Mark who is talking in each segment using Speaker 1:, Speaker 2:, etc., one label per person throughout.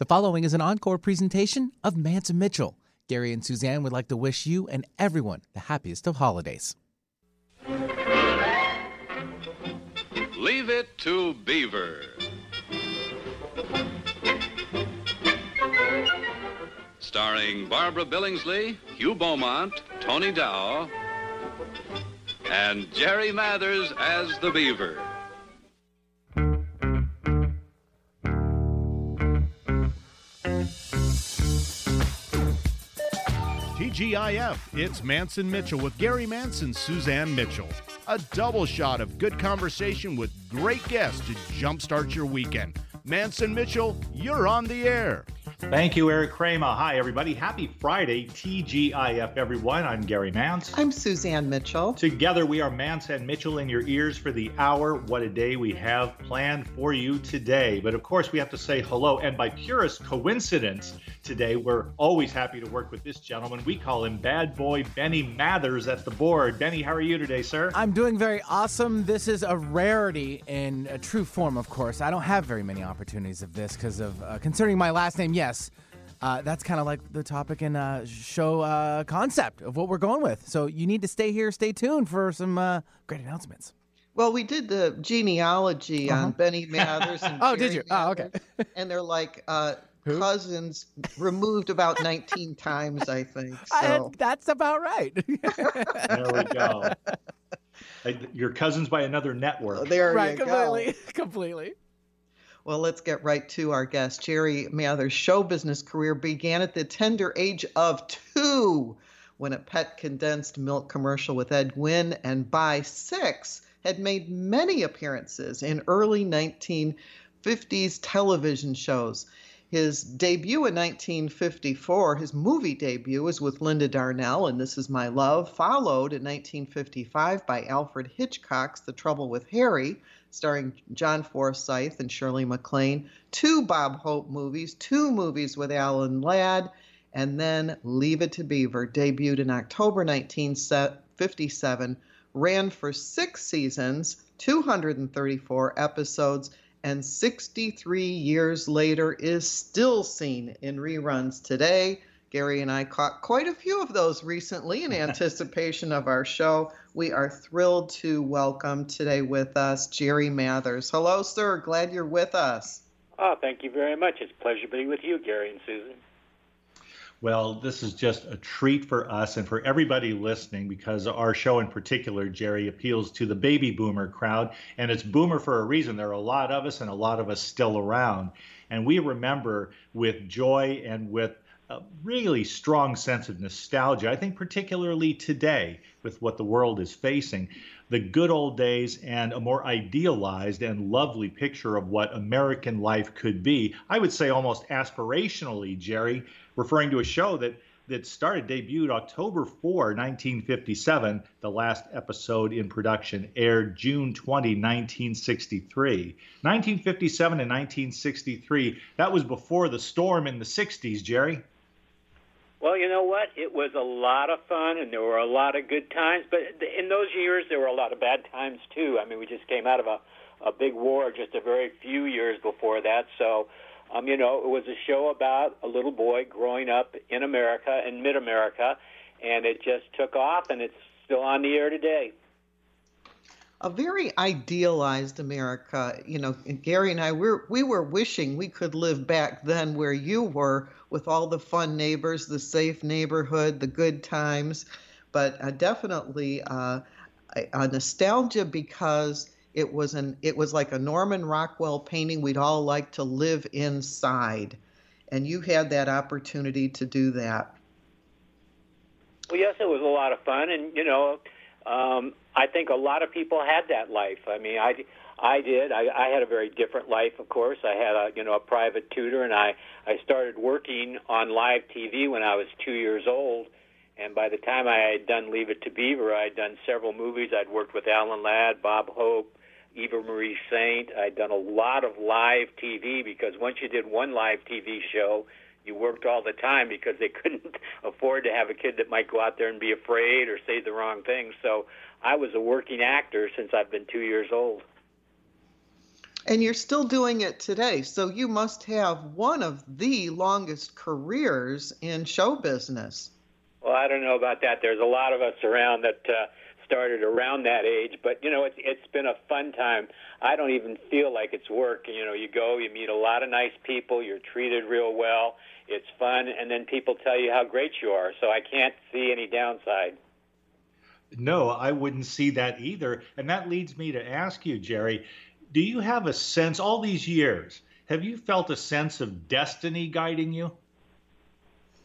Speaker 1: The following is an encore presentation of Mantz Mitchell. Gary and Suzanne would like to wish you and everyone the happiest of holidays.
Speaker 2: Leave it to Beaver. Starring Barbara Billingsley, Hugh Beaumont, Tony Dow, and Jerry Mathers as the Beaver.
Speaker 3: TGIF, it's Manson Mitchell with Gary Manson, Suzanne Mitchell. A double shot of good conversation with great guests to jumpstart your weekend. Manson Mitchell, you're on the air.
Speaker 4: Thank you, Eric Kramer. Hi, everybody. Happy Friday, TGIF, everyone. I'm Gary Mantz.
Speaker 5: I'm Suzanne Mitchell.
Speaker 4: Together, we are Mantz and Mitchell in your ears for the hour. What a day we have planned for you today. But of course, we have to say hello. And by purest coincidence, today we're always happy to work with this gentleman. We call him Bad Boy Benny Mathers at the board. Benny, how are you today, sir?
Speaker 1: I'm doing very awesome. This is a rarity in a true form, of course. I don't have very many opportunities of this because of uh, concerning my last name. Yes, uh, that's kind of like the topic and uh, show uh, concept of what we're going with. So you need to stay here, stay tuned for some uh, great announcements.
Speaker 5: Well, we did the genealogy
Speaker 1: Uh-huh.
Speaker 5: on Benny Mathers and
Speaker 1: Oh, did
Speaker 5: Jerry
Speaker 1: you? Oh, okay.
Speaker 5: And they're like uh, cousins removed about 19 times, I think.
Speaker 1: I-
Speaker 5: So
Speaker 1: that's about right.
Speaker 4: There we go. Your cousin's by another network.
Speaker 5: there
Speaker 1: right,
Speaker 5: you go.
Speaker 1: completely, completely.
Speaker 5: Well, let's get right to our guest. Jerry Mathers' show business career began at the tender age of two when a pet condensed milk commercial with Ed Wynn, and by six had made many appearances in early 1950s television shows. His debut in 1954, his movie debut, was with Linda Darnell and This Is My Love, followed in 1955 by Alfred Hitchcock's The Trouble with Harry, starring John Forsythe and Shirley MacLaine, two Bob Hope movies, two movies with Alan Ladd, and then Leave It to Beaver, debuted in October 1957, ran for six seasons, 234 episodes, and 63 years later is still seen in reruns today. Gary and I caught quite a few of those recently in anticipation of our show. We are thrilled to welcome today with us Jerry Mathers. Hello, sir. Glad you're with us.
Speaker 6: Oh, thank you very much. It's a pleasure being with you, Gary and Susan.
Speaker 4: Well, this is just a treat for us and for everybody listening because our show in particular, Jerry, appeals to the baby boomer crowd. And it's boomer for a reason. There are a lot of us and a lot of us still around. And we remember with joy and with a really strong sense of nostalgia, I think, particularly today with what the world is facing, the good old days and a more idealized and lovely picture of what American life could be. I would say almost aspirationally, Jerry, referring to a show that that started debuted October 4, 1957. The last episode in production aired June 20, 1963. 1957 and 1963. That was before the storm in the 60s, Jerry.
Speaker 6: Well, you know what? It was a lot of fun, and there were a lot of good times. But in those years, there were a lot of bad times too. I mean, we just came out of a a big war just a very few years before that. So, um, you know, it was a show about a little boy growing up in America, in mid-America, and it just took off, and it's still on the air today.
Speaker 5: A very idealized America. You know, Gary and I, we're, we were wishing we could live back then where you were with all the fun neighbors, the safe neighborhood, the good times. But uh, definitely uh, a nostalgia because it was an it was like a Norman Rockwell painting we'd all like to live inside, and you had that opportunity to do that.
Speaker 6: Well, yes, it was a lot of fun, and you know, um, I think a lot of people had that life. I mean, I, I did. I, I had a very different life, of course. I had a, you know, a private tutor, and I, I started working on live TV when I was two years old. And by the time I had done Leave It to Beaver, I'd done several movies. I'd worked with Alan Ladd, Bob Hope, Eva Marie Saint. I'd done a lot of live TV because once you did one live TV show, you worked all the time because they couldn't afford to have a kid that might go out there and be afraid or say the wrong thing. So I was a working actor since I've been two years old.
Speaker 5: And you're still doing it today. So you must have one of the longest careers in show business.
Speaker 6: Well, I don't know about that. There's a lot of us around that uh, started around that age, but you know, it's it's been a fun time. I don't even feel like it's work. You know, you go, you meet a lot of nice people, you're treated real well, it's fun, and then people tell you how great you are. So I can't see any downside.
Speaker 4: No, I wouldn't see that either. And that leads me to ask you, Jerry, do you have a sense all these years? Have you felt a sense of destiny guiding you?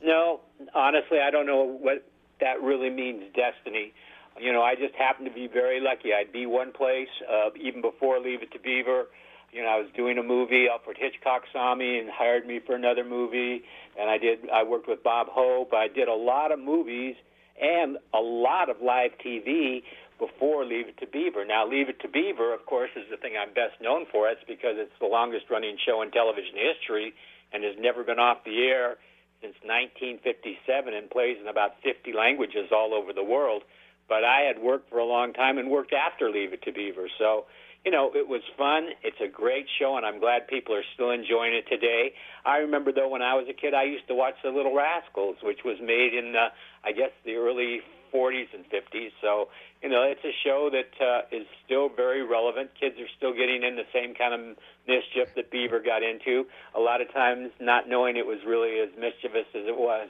Speaker 6: No, honestly, I don't know what that really means, destiny. You know, I just happened to be very lucky. I'd be one place uh, even before Leave It to Beaver. You know, I was doing a movie. Alfred Hitchcock saw me and hired me for another movie, and I did. I worked with Bob Hope. I did a lot of movies and a lot of live TV before Leave It to Beaver. Now, Leave It to Beaver, of course, is the thing I'm best known for. It's because it's the longest running show in television history and has never been off the air since 1957 and plays in about 50 languages all over the world. But I had worked for a long time and worked after Leave It to Beaver. So, you know, it was fun. It's a great show, and I'm glad people are still enjoying it today. I remember, though, when I was a kid, I used to watch The Little Rascals, which was made in, the, I guess, the early 40s and 50s. So, you know, it's a show that uh, is still very relevant. Kids are still getting in the same kind of mischief that Beaver got into, a lot of times not knowing it was really as mischievous as it was.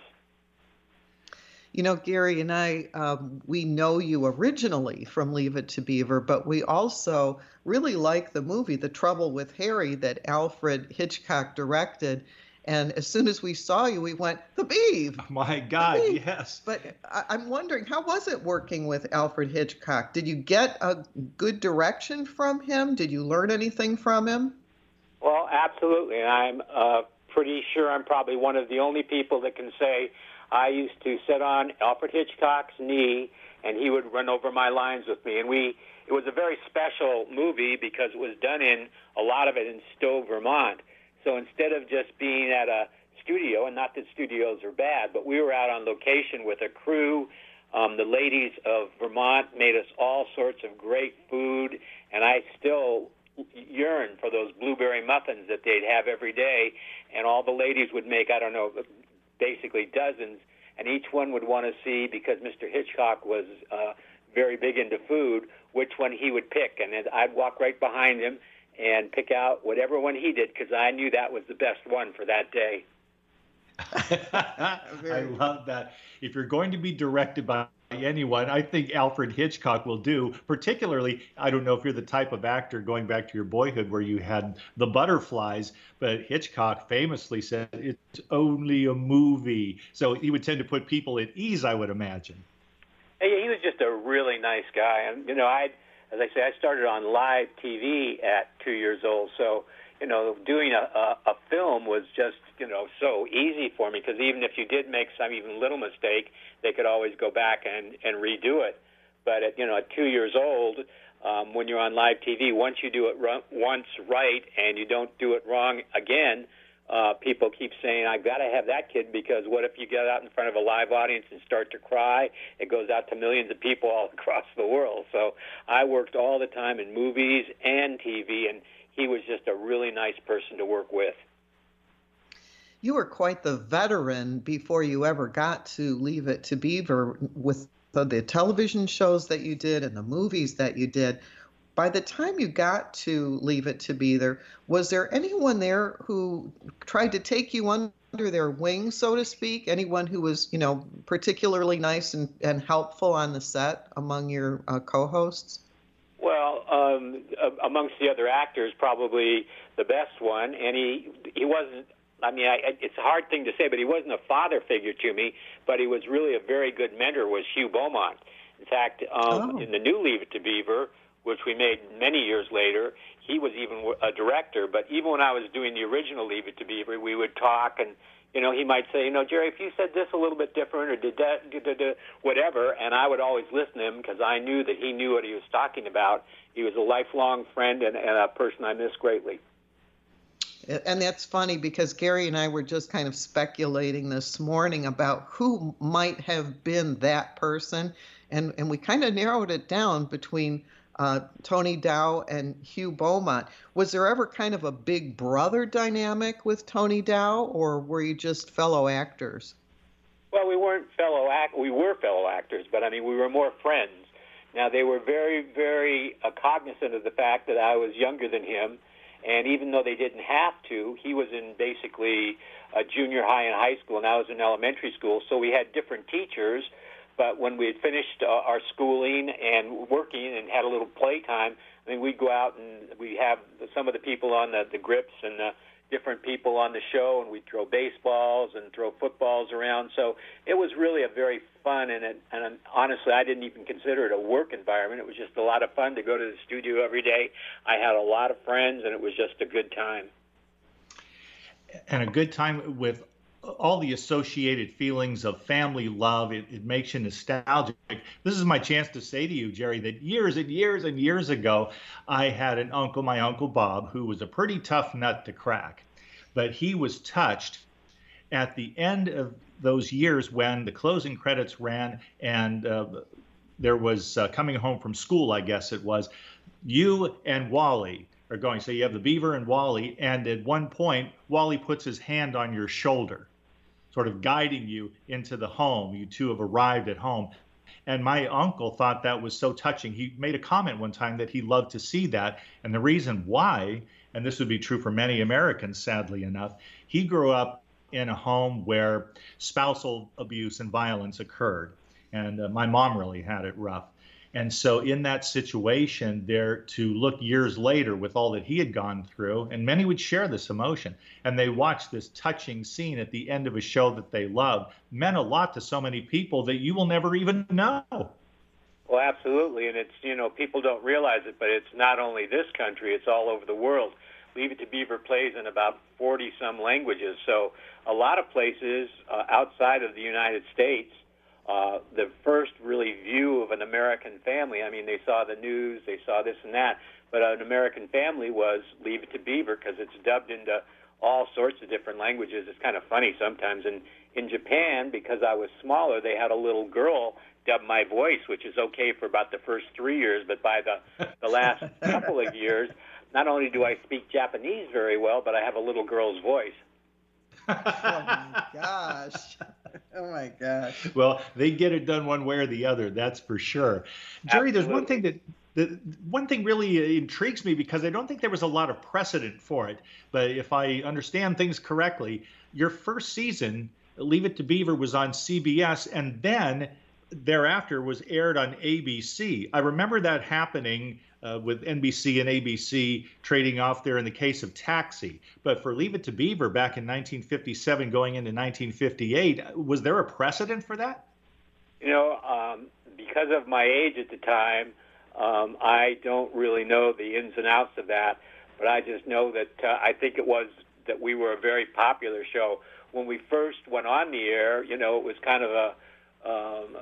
Speaker 5: You know, Gary and I, um, we know you originally from Leave It to Beaver, but we also really like the movie The Trouble with Harry that Alfred Hitchcock directed. And as soon as we saw you, we went, The Beeve!
Speaker 4: My God, yes.
Speaker 5: But I- I'm wondering, how was it working with Alfred Hitchcock? Did you get a good direction from him? Did you learn anything from him?
Speaker 6: Well, absolutely. And I'm uh, pretty sure I'm probably one of the only people that can say I used to sit on Alfred Hitchcock's knee, and he would run over my lines with me. And we, it was a very special movie because it was done in a lot of it in Stowe, Vermont. So instead of just being at a studio, and not that studios are bad, but we were out on location with a crew. Um, the ladies of Vermont made us all sorts of great food, and I still yearn for those blueberry muffins that they'd have every day. And all the ladies would make, I don't know, basically dozens, and each one would want to see because Mr. Hitchcock was uh, very big into food, which one he would pick, and then I'd walk right behind him and pick out whatever one he did because I knew that was the best one for that day.
Speaker 4: I love that. If you're going to be directed by anyone, I think Alfred Hitchcock will do. Particularly, I don't know if you're the type of actor going back to your boyhood where you had the butterflies, but Hitchcock famously said it's only a movie. So he would tend to put people at ease, I would imagine.
Speaker 6: Hey, he was just a really nice guy, and you know, I, as I say, I started on live TV at two years old, so you know, doing a, a, a film was just, you know, so easy for me because even if you did make some even little mistake, they could always go back and, and redo it. But at, you know, at two years old, um, when you're on live TV, once you do it ru- once right and you don't do it wrong again, uh, people keep saying, I've got to have that kid because what if you get out in front of a live audience and start to cry? It goes out to millions of people all across the world. So I worked all the time in movies and TV, and he was just a really nice person to work with.
Speaker 5: You were quite the veteran before you ever got to Leave It to Beaver with the, the television shows that you did and the movies that you did. By the time you got to Leave It to Beaver, was there anyone there who tried to take you under their wing, so to speak? Anyone who was, you know, particularly nice and, and helpful on the set among your uh, co-hosts?
Speaker 6: Well, um, amongst the other actors, probably the best one, and he he wasn't. I mean, I, it's a hard thing to say, but he wasn't a father figure to me. But he was really a very good mentor. Was Hugh Beaumont? In fact, um, oh. in the new Leave It to Beaver, which we made many years later, he was even a director. But even when I was doing the original Leave It to Beaver, we would talk and you know, he might say, you know, Jerry, if you said this a little bit different or did that, did, did, did, whatever, and I would always listen to him because I knew that he knew what he was talking about. He was a lifelong friend and, and a person I miss greatly.
Speaker 5: And that's funny because Gary and I were just kind of speculating this morning about who might have been that person. And, and we kind of narrowed it down between uh, Tony Dow and Hugh Beaumont. Was there ever kind of a big brother dynamic with Tony Dow, or were you just fellow actors?
Speaker 6: Well, we weren't fellow act. We were fellow actors, but I mean, we were more friends. Now they were very, very uh, cognizant of the fact that I was younger than him, and even though they didn't have to, he was in basically a junior high and high school, and I was in elementary school, so we had different teachers but when we had finished uh, our schooling and working and had a little playtime, I mean, we'd go out and we'd have some of the people on the, the grips and the different people on the show, and we'd throw baseballs and throw footballs around. So it was really a very fun and, it, and honestly, I didn't even consider it a work environment. It was just a lot of fun to go to the studio every day. I had a lot of friends, and it was just a good time.
Speaker 4: And a good time with all the associated feelings of family love. It, it, makes you nostalgic. This is my chance to say to you, Jerry, that years and years and years ago, I had an uncle, my uncle Bob, who was a pretty tough nut to crack. But he was touched at the end of those years when the closing credits ran and uh, there was uh, coming home from school, I guess it was. You and Wally are going. So you have the beaver and Wally, and at one point, Wally puts his hand on your shoulder sort of guiding you into the home. You two have arrived at home. And my uncle thought that was so touching. He made a comment one time that he loved to see that. And the reason why, and this would be true for many Americans, sadly enough, he grew up in a home where spousal abuse and violence occurred. And uh, my mom really had it rough. And so, in that situation, there to look years later with all that he had gone through, and many would share this emotion, and they watched this touching scene at the end of a show that they loved, meant a lot to so many people that you will never even know.
Speaker 6: Well, absolutely, and it's you know people don't realize it, but it's not only this country; it's all over the world. Leave It to Beaver plays in about 40 some languages, so a lot of places uh, outside of the United States uh, the first really view of an American family. I mean, they saw the news, they saw this and that, but an American family was Leave It to Beaver because it's dubbed into all sorts of different languages. It's kind of funny sometimes. And in Japan, because I was smaller, they had a little girl dub my voice, which is okay for about the first three years, but by the the last couple of years, not only do I speak Japanese very well, but I have a little girl's voice.
Speaker 5: Oh my gosh. oh my gosh.
Speaker 4: Well, they get it done one way or the other, that's for sure. Jerry, Absolutely. there's one thing that the one thing really intrigues me because I don't think there was a lot of precedent for it. But if I understand things correctly, your first season, Leave It to Beaver, was on CBS, and then thereafter was aired on ABC. I remember that happening uh, with NBC and ABC trading off there in the case of Taxi. But for Leave It to Beaver back in 1957 going into 1958, was there a precedent for that?
Speaker 6: You know, um, because of my age at the time, um, I don't really know the ins and outs of that. But I just know that uh, I think it was that we were a very popular show. When we first went on the air, you know, it was kind of a um,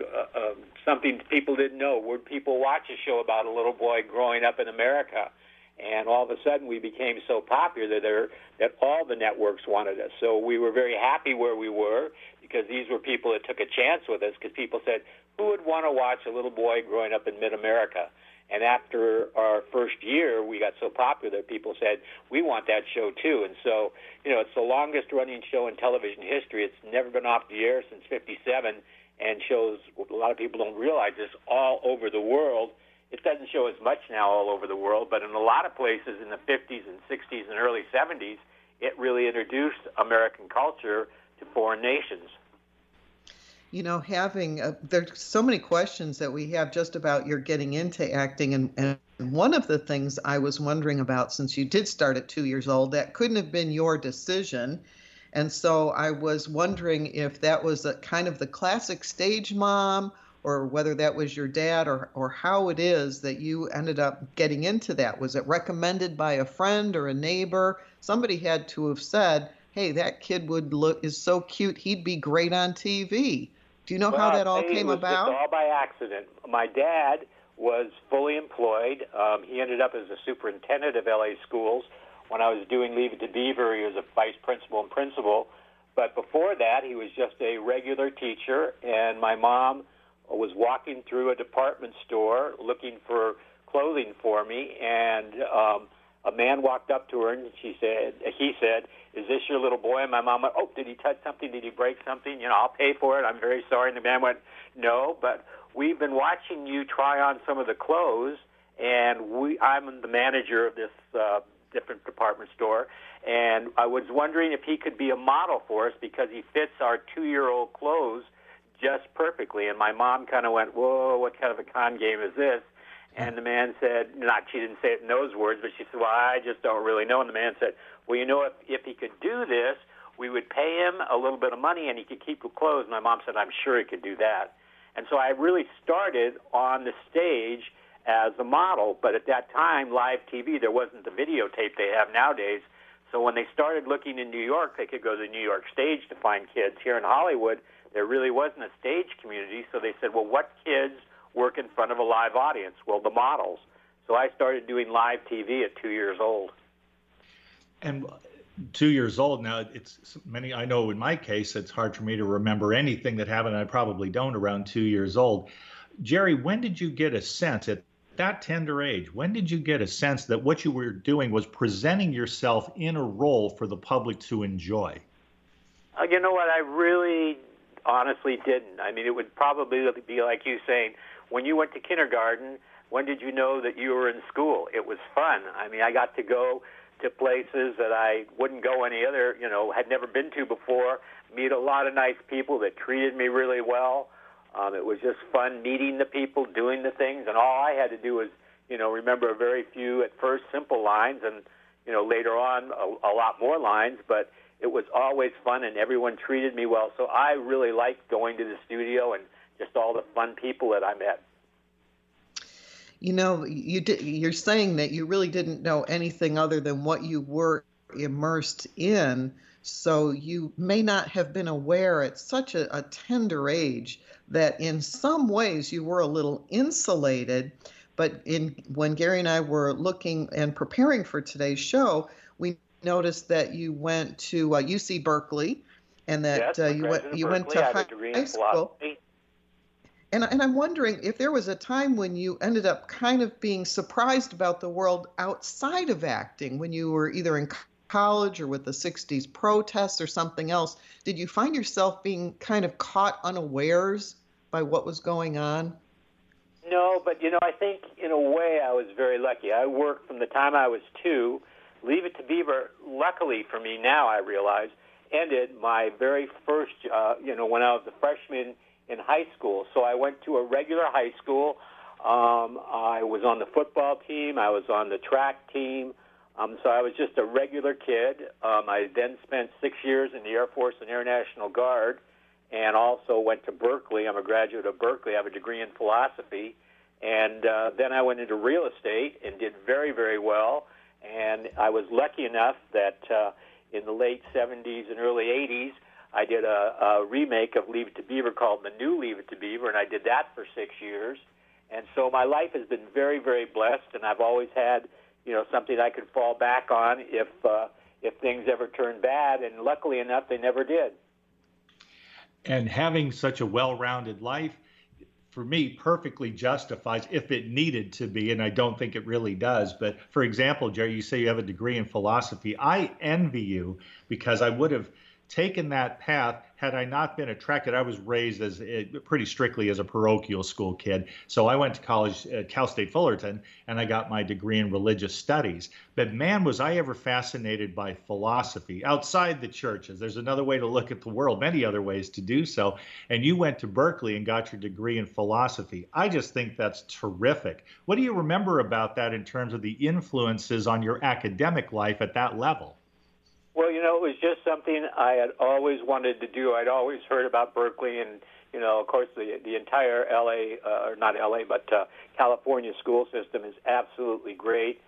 Speaker 6: uh, uh, something people didn't know. Would people watch a show about a little boy growing up in America? And all of a sudden, we became so popular that, that all the networks wanted us. So we were very happy where we were because these were people that took a chance with us. Because people said, "Who would want to watch a little boy growing up in Mid-America?" And after our first year, we got so popular, people said, we want that show too. And so, you know, it's the longest running show in television history. It's never been off the air since 57 and shows a lot of people don't realize this all over the world. It doesn't show as much now all over the world, but in a lot of places in the 50s and 60s and early 70s, it really introduced American culture to foreign nations.
Speaker 5: You know, having uh, there's so many questions that we have just about your getting into acting, and, and one of the things I was wondering about since you did start at two years old, that couldn't have been your decision and so I was wondering if that was a kind of the classic stage mom or whether that was your dad or, or how it is that you ended up getting into that. Was it recommended by a friend or a neighbor? Somebody had to have said, hey, that kid would look is so cute, he'd be great on TV. Do you know
Speaker 6: well,
Speaker 5: how that all
Speaker 6: came
Speaker 5: about?
Speaker 6: all by accident. My dad was fully employed. Um, he ended up as a superintendent of LA schools when I was doing Leave It to Beaver, he was a vice principal and principal. But before that, he was just a regular teacher, and my mom was walking through a department store looking for clothing for me, and um, a man walked up to her and she said, he said, "Is this your little boy?" And my mom went, "Oh, did he touch something? Did he break something? You know, I'll pay for it. I'm very sorry." And the man went, "No, but we've been watching you try on some of the clothes, and we I'm the manager of this uh, different department store, and I was wondering if he could be a model for us because he fits our two-year-old clothes." just perfectly. And my mom kind of went, "Whoa, what kind of a con game is this?" And the man said, not she didn't say it in those words, but she said, "Well, I just don't really know." And the man said, "Well, you know, if if he could do this, we would pay him a little bit of money, and he could keep the clothes." My mom said, "I'm sure he could do that." And so I really started on the stage as a model, but at that time, live TV, there wasn't the videotape they have nowadays. So when they started looking in New York, they could go to the New York stage to find kids. Here in Hollywood, there really wasn't a stage community, so they said, well, what kids work in front of a live audience? Well, the models. So I started doing live TV at two years old.
Speaker 4: And two years old now, it's many. I know in my case, it's hard for me to remember anything that happened. I probably don't around two years old. Jerry, when did you get a sense at that tender age? When did you get a sense that what you were doing was presenting yourself in a role for the public to enjoy?
Speaker 6: Uh, you know what? I really honestly didn't. I mean, it would probably be like you saying, when you went to kindergarten, when did you know that you were in school? It was fun. I mean, I got to go to places that I wouldn't go any other, you know, had never been to before, meet a lot of nice people that treated me really well. Um, it was just fun meeting the people, doing the things, and all I had to do was, you know, remember a very few at first simple lines, and you know later on a, a lot more lines. But it was always fun, and everyone treated me well. So I really liked going to the studio and just all the fun people that I met.
Speaker 5: You know, you did, you're saying that you really didn't know anything other than what you were immersed in. So you may not have been aware at such a, a tender age that in some ways you were a little insulated. But in when Gary and I were looking and preparing for today's show, we noticed that you went to uh, UC Berkeley, and that
Speaker 6: yes, uh,
Speaker 5: you went you
Speaker 6: Berkeley.
Speaker 5: went to
Speaker 6: high,
Speaker 5: high school. And, and I'm wondering if there was a time when you ended up kind of being surprised about the world outside of acting, when you were either in college or with the 60s protests or something else. Did you find yourself being kind of caught unawares by what was going on?
Speaker 6: No, but you know, I think in a way I was very lucky. I worked from the time I was two Leave It to Beaver, luckily for me now, I realize, ended my very first, uh, you know, when I was a freshman in high school. So I went to a regular high school. Um, I was on the football team. I was on the track team. Um, so I was just a regular kid. Um, I then spent six years in the Air Force and Air National Guard, and also went to Berkeley. I'm a graduate of Berkeley. I have a degree in philosophy, and uh, then I went into real estate and did very, very well. And I was lucky enough that uh, in the late 70s and early 80s, I did a, a remake of Leave It to Beaver called The New Leave It to Beaver, and I did that for six years. And so my life has been very, very blessed, and I've always had, you know, something I could fall back on if uh, if things ever turned bad. And luckily enough, they never did.
Speaker 4: And having such a well-rounded life, for me perfectly justifies if it needed to be and i don't think it really does but for example jerry you say you have a degree in philosophy i envy you because i would have taken that path had I not been attracted. I was raised as eh, pretty strictly as a parochial school kid. So I went to college at Cal State Fullerton and I got my degree in religious studies. But man, was I ever fascinated by philosophy outside the churches. There's another way to look at the world, many other ways to do so. And you went to Berkeley and got your degree in philosophy. I just think that's terrific. What do you remember about that in terms of the influences on your academic life at that level?
Speaker 6: Well, you know, it was just something I had always wanted to do. I'd always heard about Berkeley, and you know, of course, the the entire LA uh, or not LA, but uh, California school system is absolutely great.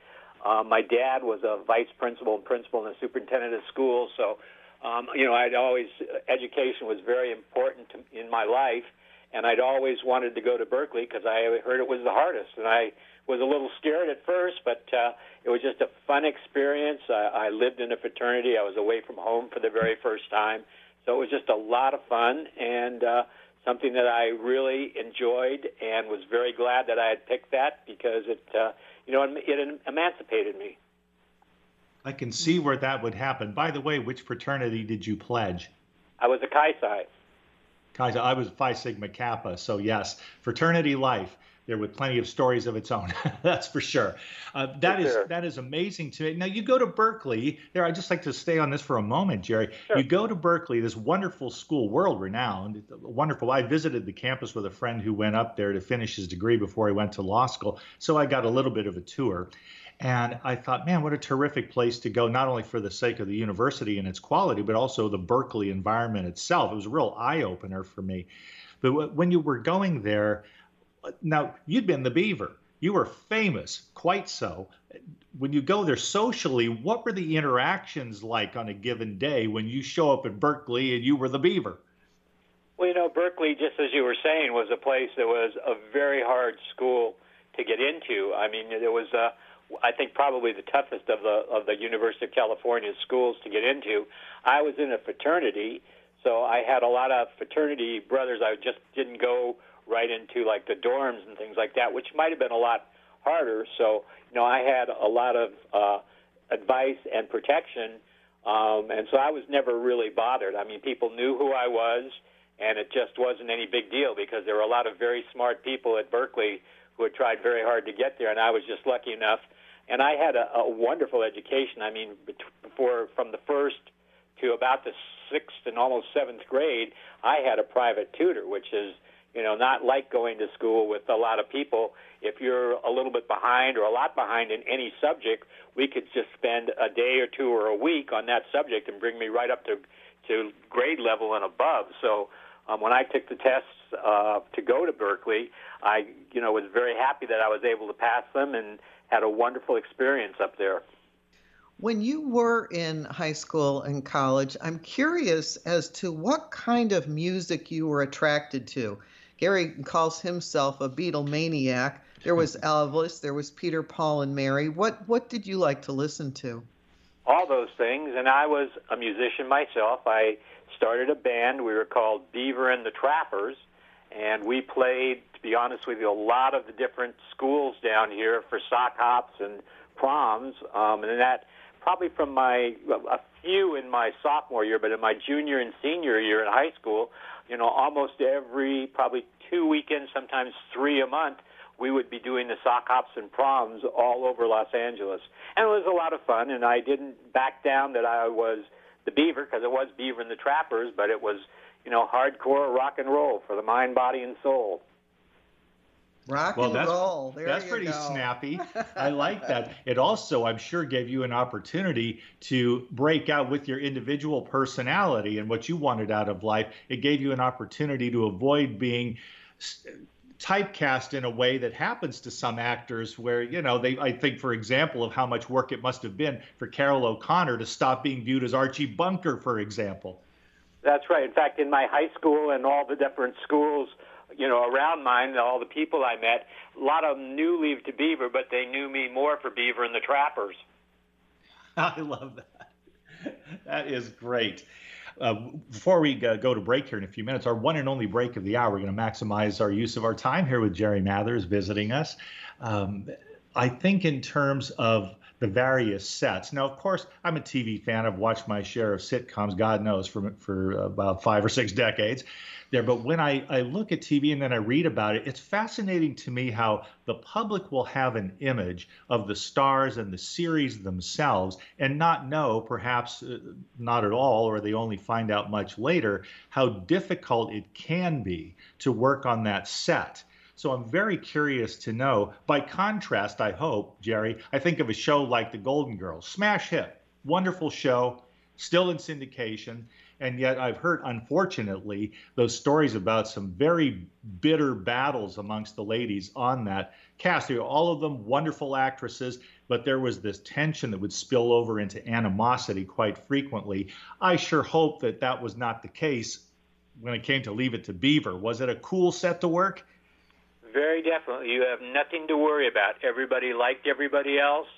Speaker 6: Um, my dad was a vice principal and principal and a superintendent of schools, so um, you know, I'd always education was very important to, in my life, and I'd always wanted to go to Berkeley because I heard it was the hardest, and I was a little scared at first, but uh, it was just a fun experience. I, I lived in a fraternity. I was away from home for the very first time, so it was just a lot of fun. And uh, something that I really enjoyed and was very glad that I had picked that because it, uh, you know, it emancipated me.
Speaker 4: I can see where that would happen. By the way, which fraternity did you pledge?
Speaker 6: I was a Chi Psi.
Speaker 4: Chi I was Phi Sigma Kappa. So yes, fraternity life there with plenty of stories of its own. That's for sure. Uh, that
Speaker 6: for
Speaker 4: is
Speaker 6: sure.
Speaker 4: that is amazing to me. Now you go to Berkeley. There, I just like to stay on this for a moment, Jerry.
Speaker 6: Sure.
Speaker 4: You go to Berkeley, this wonderful school, world renowned, wonderful. I visited the campus with a friend who went up there to finish his degree before he went to law school, so I got a little bit of a tour. And I thought, man, what a terrific place to go, not only for the sake of the university and its quality, but also the Berkeley environment itself. It was a real eye opener for me. But when you were going there, now you'd been the beaver you were famous quite so when you go there socially what were the interactions like on a given day when you show up at berkeley and you were the beaver
Speaker 6: well you know berkeley just as you were saying was a place that was a very hard school to get into i mean it was uh, I think probably the toughest of the of the University of California schools to get into. I was in a fraternity, so I had a lot of fraternity brothers. I just didn't go right into like the dorms and things like that, which might have been a lot harder. So, you know, I had a lot of uh, advice and protection, um, and so I was never really bothered. I mean, people knew who I was, and it just wasn't any big deal because there were a lot of very smart people at Berkeley who had tried very hard to get there, and I was just lucky enough. And I had a, a wonderful education. I mean, before from the first to about the sixth and almost seventh grade, I had a private tutor, which is you know, not like going to school with a lot of people. If you're a little bit behind or a lot behind in any subject, we could just spend a day or two or a week on that subject and bring me right up to to grade level and above. So um, when I took the tests uh, to go to Berkeley, I you know was very happy that I was able to pass them and had a wonderful experience up there.
Speaker 5: When you were in high school and college, I'm curious as to what kind of music you were attracted to. Gary calls himself a Beatle maniac. There was Elvis, there was Peter, Paul, and Mary. What what did you like to listen to?
Speaker 6: All those things, and I was a musician myself. I started a band. We were called Beaver and the Trappers, and we played, to be honest with you, a lot of the different schools down here for sock hops and proms. Um, and that probably from my a few in my sophomore year, but in my junior and senior year in high school, you know, almost every probably two weekends, sometimes three a month, we would be doing the sock hops and proms all over Los Angeles, and it was a lot of fun. And I didn't back down that I was the Beaver because it was Beaver and the Trappers, but it was you know hardcore rock and roll for the mind, body, and soul.
Speaker 5: Rock
Speaker 4: well,
Speaker 5: and
Speaker 4: that's,
Speaker 5: roll. There
Speaker 4: that's
Speaker 5: you
Speaker 4: pretty
Speaker 5: go.
Speaker 4: snappy. I like that. It also, I'm sure, gave you an opportunity to break out with your individual personality and what you wanted out of life. It gave you an opportunity to avoid being typecast in a way that happens to some actors where you know they i think for example of how much work it must have been for carroll o'connor to stop being viewed as archie bunker for example
Speaker 6: that's right in fact in my high school and all the different schools you know, around mine, all the people I met, a lot of them knew Leave to Beaver, but they knew me more for Beaver and the Trappers.
Speaker 4: I love that. That is great. Uh, before we go to break here in a few minutes, our one and only break of the hour, we're going to maximize our use of our time here with Jerry Mathers visiting us. Um, I think in terms of the various sets. Now, of course, I'm a TV fan. I've watched my share of sitcoms, God knows, for for about five or six decades there. But when I, I look at TV and then I read about it, it's fascinating to me how the public will have an image of the stars and the series themselves and not know, perhaps uh, not at all, or they only find out much later, how difficult it can be to work on that set. So I'm very curious to know. By contrast, I hope, Jerry, I think of a show like The Golden Girls, smash hit, wonderful show, still in syndication. And yet, I've heard, unfortunately, those stories about some very bitter battles amongst the ladies on that cast. All of them wonderful actresses, but there was this tension that would spill over into animosity quite frequently. I sure hope that that was not the case when it came to Leave It to Beaver. Was it a cool set to work?
Speaker 6: Very definitely. You have nothing to worry about. Everybody liked everybody else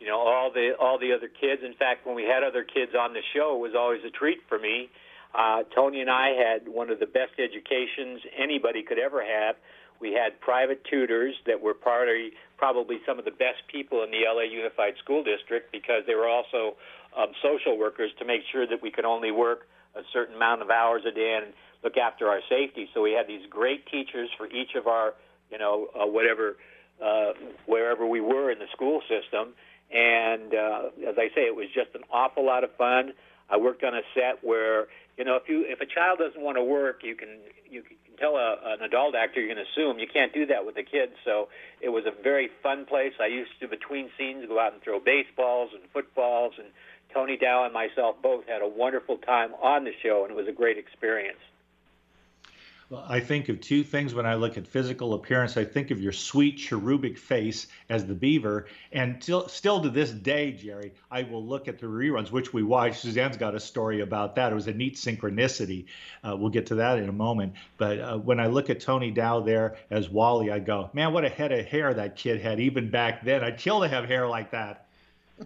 Speaker 6: you know all the all the other kids. In fact, when we had other kids on the show, it was always a treat for me. Uh, Tony and I had one of the best educations anybody could ever have. We had private tutors that were probably probably some of the best people in the LA Unified School District because they were also um, social workers to make sure that we could only work a certain amount of hours a day and look after our safety. So we had these great teachers for each of our, you know, uh, whatever, uh, wherever we were in the school system. And uh, as I say, it was just an awful lot of fun. I worked on a set where, you know, if you if a child doesn't want to work, you can you can tell a, an adult actor you can assume. You can't do that with the kids. So it was a very fun place. I used to between scenes go out and throw baseballs and footballs and Tony Dow and myself both had a wonderful time on the show, and it was a great experience.
Speaker 4: I think of two things when I look at physical appearance. I think of your sweet cherubic face as the beaver, and till, still to this day, Jerry, I will look at the reruns, which we watched. Suzanne's got a story about that. It was a neat synchronicity. Uh, we'll get to that in a moment. But uh, when I look at Tony Dow there as Wally, I go, man, what a head of hair that kid had even back then. I'd kill to have hair like that.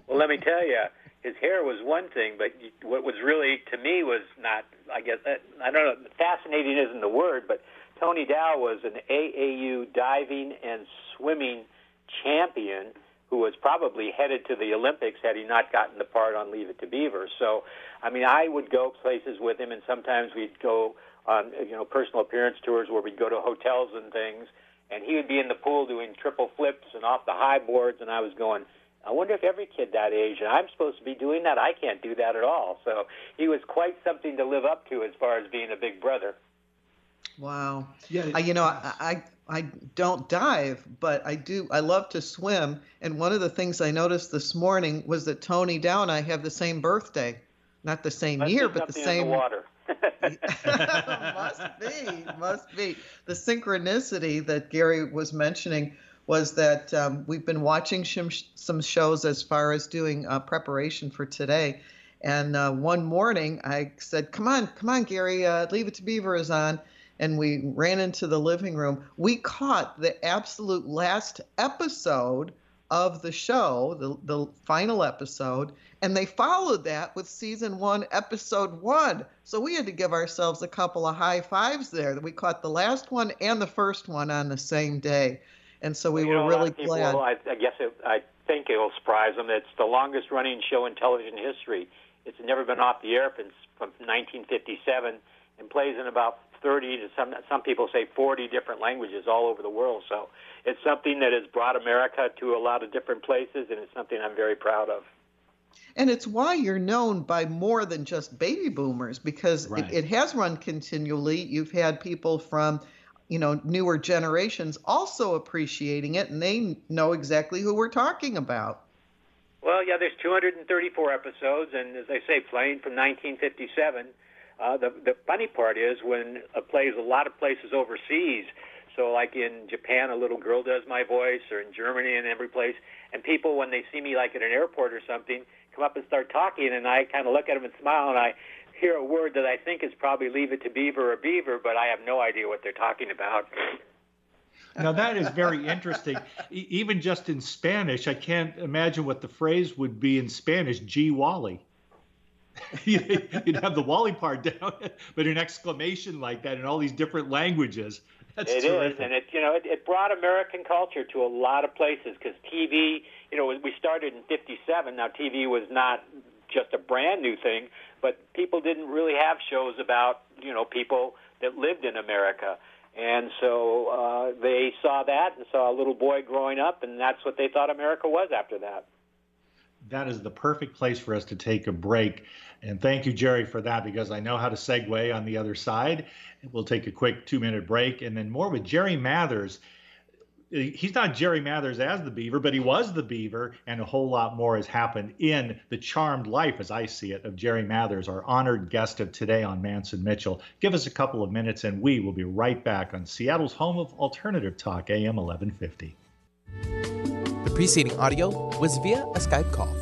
Speaker 6: Well, let me tell you, his hair was one thing, but what was really to me was not. I guess uh, I don't know. Fascinating isn't the word, but Tony Dow was an AAU diving and swimming champion who was probably headed to the Olympics had he not gotten the part on Leave It to Beaver. So, I mean, I would go places with him, and sometimes we'd go on you know personal appearance tours where we'd go to hotels and things, and he would be in the pool doing triple flips and off the high boards, and I was going I wonder if every kid that age, and I'm supposed to be doing that, I can't do that at all. So he was quite something to live up to as far as being a big brother.
Speaker 5: Wow. Yeah. I, you know, I, I I don't dive, but I do. I love to swim. And one of the things I noticed this morning was that Tony Dow and I have the same birthday, not the same
Speaker 6: Must
Speaker 5: year, but the same.
Speaker 6: The water.
Speaker 5: must be, must be the synchronicity that Gary was mentioning was that um, we've been watching some, some shows as far as doing uh, preparation for today. And uh, one morning I said, Come on, come on, Gary, uh, Leave It to Beaver is on. And we ran into the living room. We caught the absolute last episode of the show, the, the final episode, and they followed that with season one, episode one. So we had to give ourselves a couple of high fives there that we caught the last one and the first one on the same day and so we
Speaker 6: well,
Speaker 5: were
Speaker 6: know,
Speaker 5: really
Speaker 6: people,
Speaker 5: glad.
Speaker 6: I, I guess it, I think it will surprise them. It's the longest running show in television history. It's never been off the air since from 1957 and plays in about 30 to some some people say 40 different languages all over the world. So it's something that has brought America to a lot of different places, and it's something I'm very proud of.
Speaker 5: And it's why you're known by more than just baby boomers because right. it, it has run continually. You've had people from you know newer generations also appreciating it and they know exactly who we're talking about.
Speaker 6: Well yeah there's 234 episodes and as i say playing from 1957 uh, the the funny part is when it plays a lot of places overseas so like in japan a little girl does my voice or in germany and every place and people when they see me like at an airport or something come up and start talking and i kind of look at them and smile and i hear a word that I think is probably leave it to beaver or beaver, but I have no idea what they're talking about.
Speaker 4: Now that is very interesting. Even just in Spanish, I can't imagine what the phrase would be in Spanish. G Wally. You'd have the Wally part down, but an exclamation like that in all these different languages. That's
Speaker 6: it is, and it you know it, it brought American culture to a lot of places because TV. You know, we started in '57. Now TV was not just a brand new thing, but people didn't really have shows about you know people that lived in America. And so uh, they saw that and saw a little boy growing up, and that's what they thought America was after that.
Speaker 4: That is the perfect place for us to take a break. And thank you, Jerry, for that, because I know how to segue on the other side. We'll take a quick two minute break and then more with Jerry Mathers he's not Jerry Mathers as the Beaver, but he was the Beaver, and a whole lot more has happened in the charmed life, as I see it, of Jerry Mathers, our honored guest of today on Manson Mitchell. Give us a couple of minutes, and we will be right back on Seattle's home of alternative talk, AM 1150.
Speaker 7: The preceding audio was via a Skype call.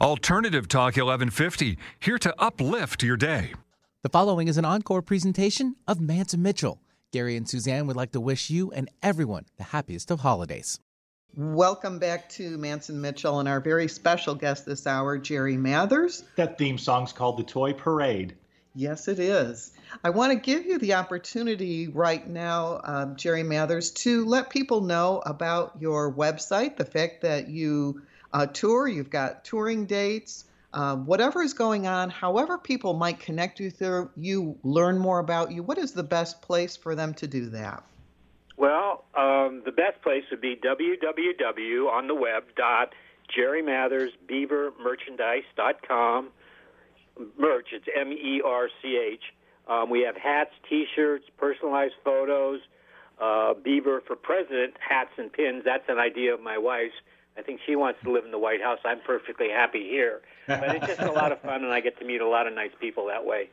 Speaker 8: Alternative Talk 1150, here to uplift your day.
Speaker 1: The following is an encore presentation of Mantz Mitchell. Gary and Suzanne would like to wish you and everyone the happiest of holidays.
Speaker 5: Welcome back to Mantz and Mitchell and our very special guest this hour, Jerry Mathers.
Speaker 4: That theme song's called The Toy Parade.
Speaker 5: Yes, it is. I want to give you the opportunity right now, uh, Jerry Mathers, to let people know about your website, the fact that you uh, tour, you've got touring dates, uh, whatever is going on, however people might connect you through you, learn more about you. What is the best place for them to do that?
Speaker 6: Well, um, the best place would be www on the web dot. Merch, it's M E R C H. Um, we have hats, T-shirts, personalized photos, uh, Beaver for President hats and pins. That's an idea of my wife's. I think she wants to live in the White House. I'm perfectly happy here. But it's just a lot of fun, and I get to meet a lot of nice people that way.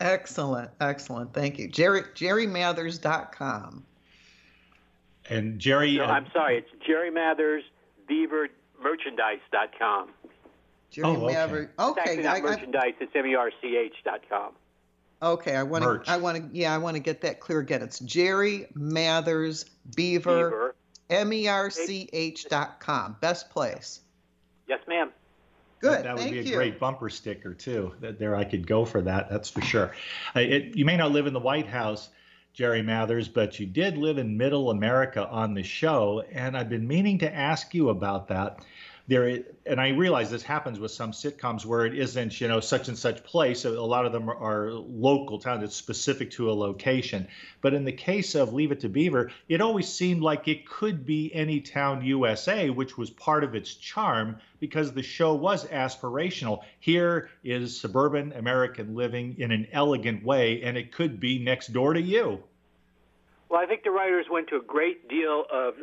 Speaker 5: Excellent, excellent. Thank you. Jerry, jerrymathers.com.
Speaker 4: And Jerry.
Speaker 6: No,
Speaker 4: uh,
Speaker 6: I'm sorry. It's Jerry Mathers Beavermerchandise.com.
Speaker 5: Jerry
Speaker 4: Oh, okay.
Speaker 5: Mathers.
Speaker 6: It's
Speaker 5: Okay,
Speaker 6: actually not
Speaker 5: I- I-
Speaker 6: merchandise. It's M E R C H dot com.
Speaker 5: Okay, I want to. I want to. Yeah, I want to get that clear again. It's Jerry Mathers Beaver,
Speaker 6: Beaver.
Speaker 5: M E R C H dot com. Best place.
Speaker 6: Yes, ma'am.
Speaker 5: Good.
Speaker 4: That would
Speaker 5: Thank
Speaker 4: be a
Speaker 5: you.
Speaker 4: great bumper sticker too. That there I could go for that. That's for sure. Uh, it, you may not live in the White House, Jerry Mathers, but you did live in Middle America on the show, and I've been meaning to ask you about that. There, and I realize this happens with some sitcoms where it isn't, you know, such and such place. A lot of them are, are local towns. It's specific to a location. But in the case of Leave It to Beaver, it always seemed like it could be any town USA, which was part of its charm because the show was aspirational. Here is suburban American living in an elegant way, and it could be next door to you.
Speaker 6: Well, I think the writers went to a great deal of,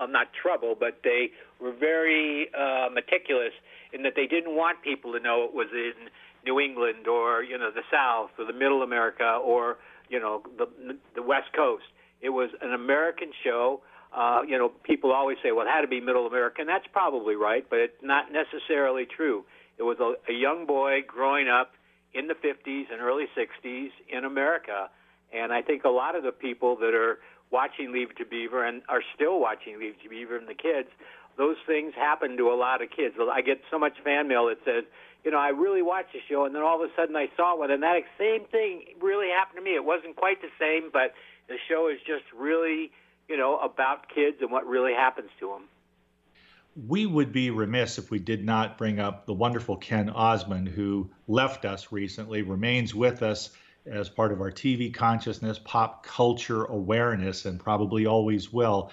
Speaker 6: of not trouble, but they were very uh, meticulous in that they didn't want people to know it was in New England or you know the South or the Middle America or you know the the West Coast. It was an American show. Uh, you know, people always say, "Well, it had to be Middle America," and that's probably right, but it's not necessarily true. It was a, a young boy growing up in the 50s and early 60s in America and I think a lot of the people that are watching Leave to Beaver and are still watching Leave to Beaver and the kids, those things happen to a lot of kids. I get so much fan mail that says, you know, I really watched the show, and then all of a sudden I saw one, and that same thing really happened to me. It wasn't quite the same, but the show is just really, you know, about kids and what really happens to them.
Speaker 4: we would be remiss if we did not bring up the wonderful Ken Osmond, who left us recently, remains with us as part of our TV consciousness, pop culture awareness, and probably always will.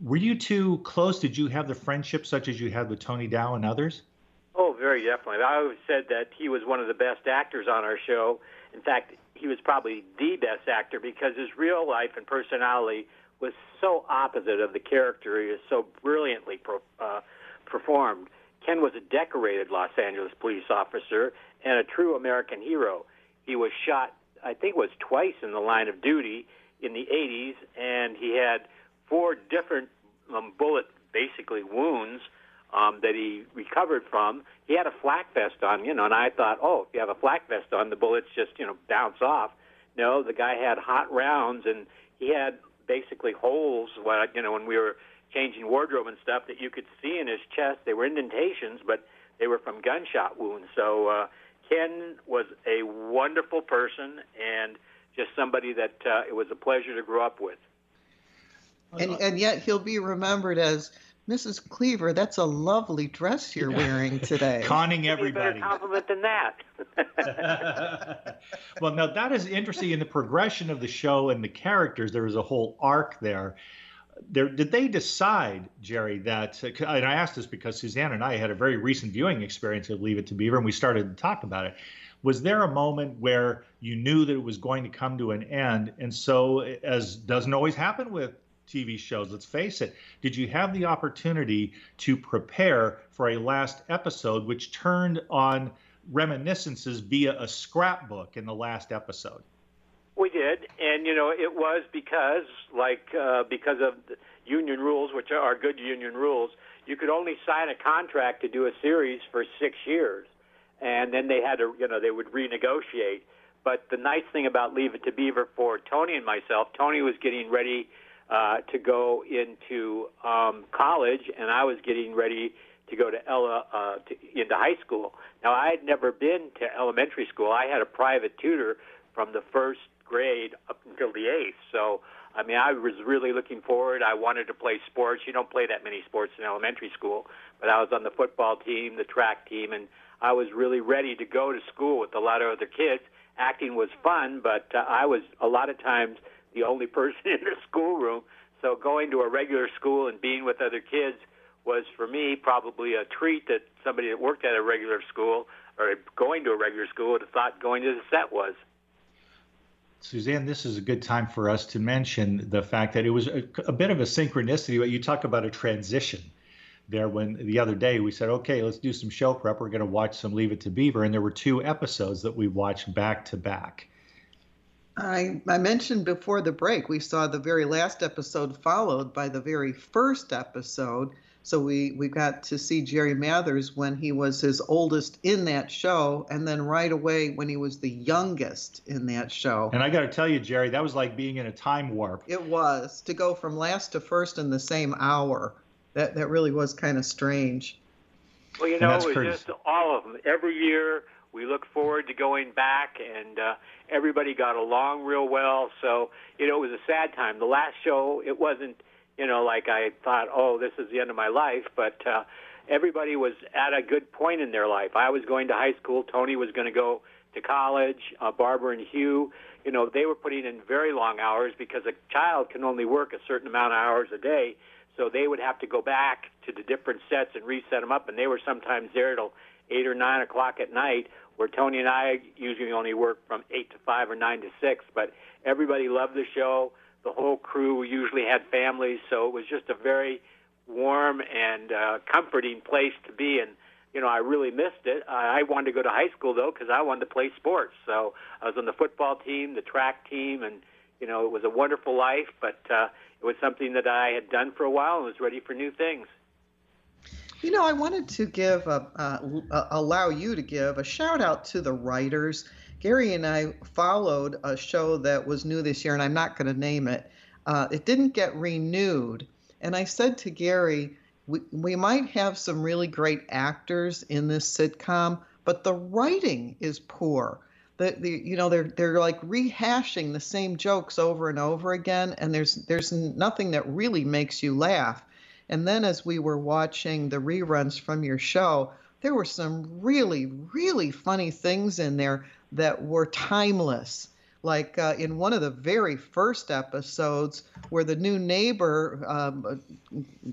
Speaker 4: Were you two close? Did you have the friendship such as you had with Tony Dow and others?
Speaker 6: Oh, very definitely. I always said that he was one of the best actors on our show. In fact, he was probably the best actor because his real life and personality was so opposite of the character. He was so brilliantly pro, uh, performed. Ken was a decorated Los Angeles police officer and a true American hero. He was shot, I think, was twice in the line of duty in the 80s, and he had four different um, bullet, basically wounds um, that he recovered from. He had a flak vest on, you know, and I thought, oh, if you have a flak vest on, the bullets just, you know, bounce off. No, the guy had hot rounds, and he had basically holes. When you know, when we were changing wardrobe and stuff, that you could see in his chest. They were indentations, but they were from gunshot wounds. So uh, Ken was a wonderful person and just somebody that uh, it was a pleasure to grow up with.
Speaker 5: And and yet he'll be remembered as Mrs. Cleaver. That's a lovely dress you're wearing today.
Speaker 4: Conning everybody.
Speaker 6: better compliment than that.
Speaker 4: well, now that is interesting in the progression of the show and the characters. There is a whole arc there. There, did they decide, Jerry, that, and I asked this because Suzanne and I had a very recent viewing experience of Leave It to Beaver, and we started to talk about it. Was there a moment where you knew that it was going to come to an end? And so, as doesn't always happen with TV shows, let's face it, did you have the opportunity to prepare for a last episode which turned on reminiscences via a scrapbook in the last episode?
Speaker 6: We did, and you know it was because, like, uh, because of union rules, which are good union rules, you could only sign a contract to do a series for six years, and then they had to, you know, they would renegotiate. But the nice thing about Leave It to Beaver for Tony and myself, Tony was getting ready uh, to go into um, college, and I was getting ready to go to Ella uh, to, into high school. Now I had never been to elementary school. I had a private tutor from the first grade up until the eighth. So, I mean, I was really looking forward. I wanted to play sports. You don't play that many sports in elementary school, but I was on the football team, the track team, and I was really ready to go to school with a lot of other kids. Acting was fun, but uh, I was a lot of times the only person in the schoolroom. So going to a regular school and being with other kids was for me probably a treat that somebody that worked at a regular school or going to a regular school would have thought going to the set was.
Speaker 4: Suzanne, this is a good time for us to mention the fact that it was a, a bit of a synchronicity. But you talk about a transition there when the other day we said, okay, let's do some show prep. We're going to watch some Leave It to Beaver. And there were two episodes that we watched back to back.
Speaker 5: I, I mentioned before the break, we saw the very last episode followed by the very first episode. So we, we got to see Jerry Mathers when he was his oldest in that show, and then right away when he was the youngest in that show.
Speaker 4: And I got to tell you, Jerry, that was like being in a time warp.
Speaker 5: It was to go from last to first in the same hour. That that really was kind of strange.
Speaker 6: Well, you know, it was just all of them. Every year we look forward to going back, and uh, everybody got along real well. So you know, it was a sad time. The last show, it wasn't you know, like I thought, oh, this is the end of my life. But uh, everybody was at a good point in their life. I was going to high school. Tony was going to go to college. Uh, Barbara and Hugh, you know, they were putting in very long hours because a child can only work a certain amount of hours a day. So they would have to go back to the different sets and reset them up, and they were sometimes there till eight or nine o'clock at night. Where Tony and I usually only work from eight to five or nine to six, but everybody loved the show the whole crew usually had families, so it was just a very warm and uh, comforting place to be. And you know, I really missed it. I wanted to go to high school though because I wanted to play sports. So I was on the football team, the track team, and you know, it was a wonderful life. But uh, it was something that I had done for a while and was ready for new things.
Speaker 5: You know, I wanted to give a, uh, allow you to give a shout out to the writers Gary and I followed a show that was new this year, and I'm not going to name it. Uh, it didn't get renewed. And I said to Gary, we, we might have some really great actors in this sitcom, but the writing is poor. The, the you know they're they're like rehashing the same jokes over and over again, and there's there's nothing that really makes you laugh. And then as we were watching the reruns from your show, there were some really, really funny things in there that were timeless. Like uh, in one of the very first episodes, where the new neighbor um,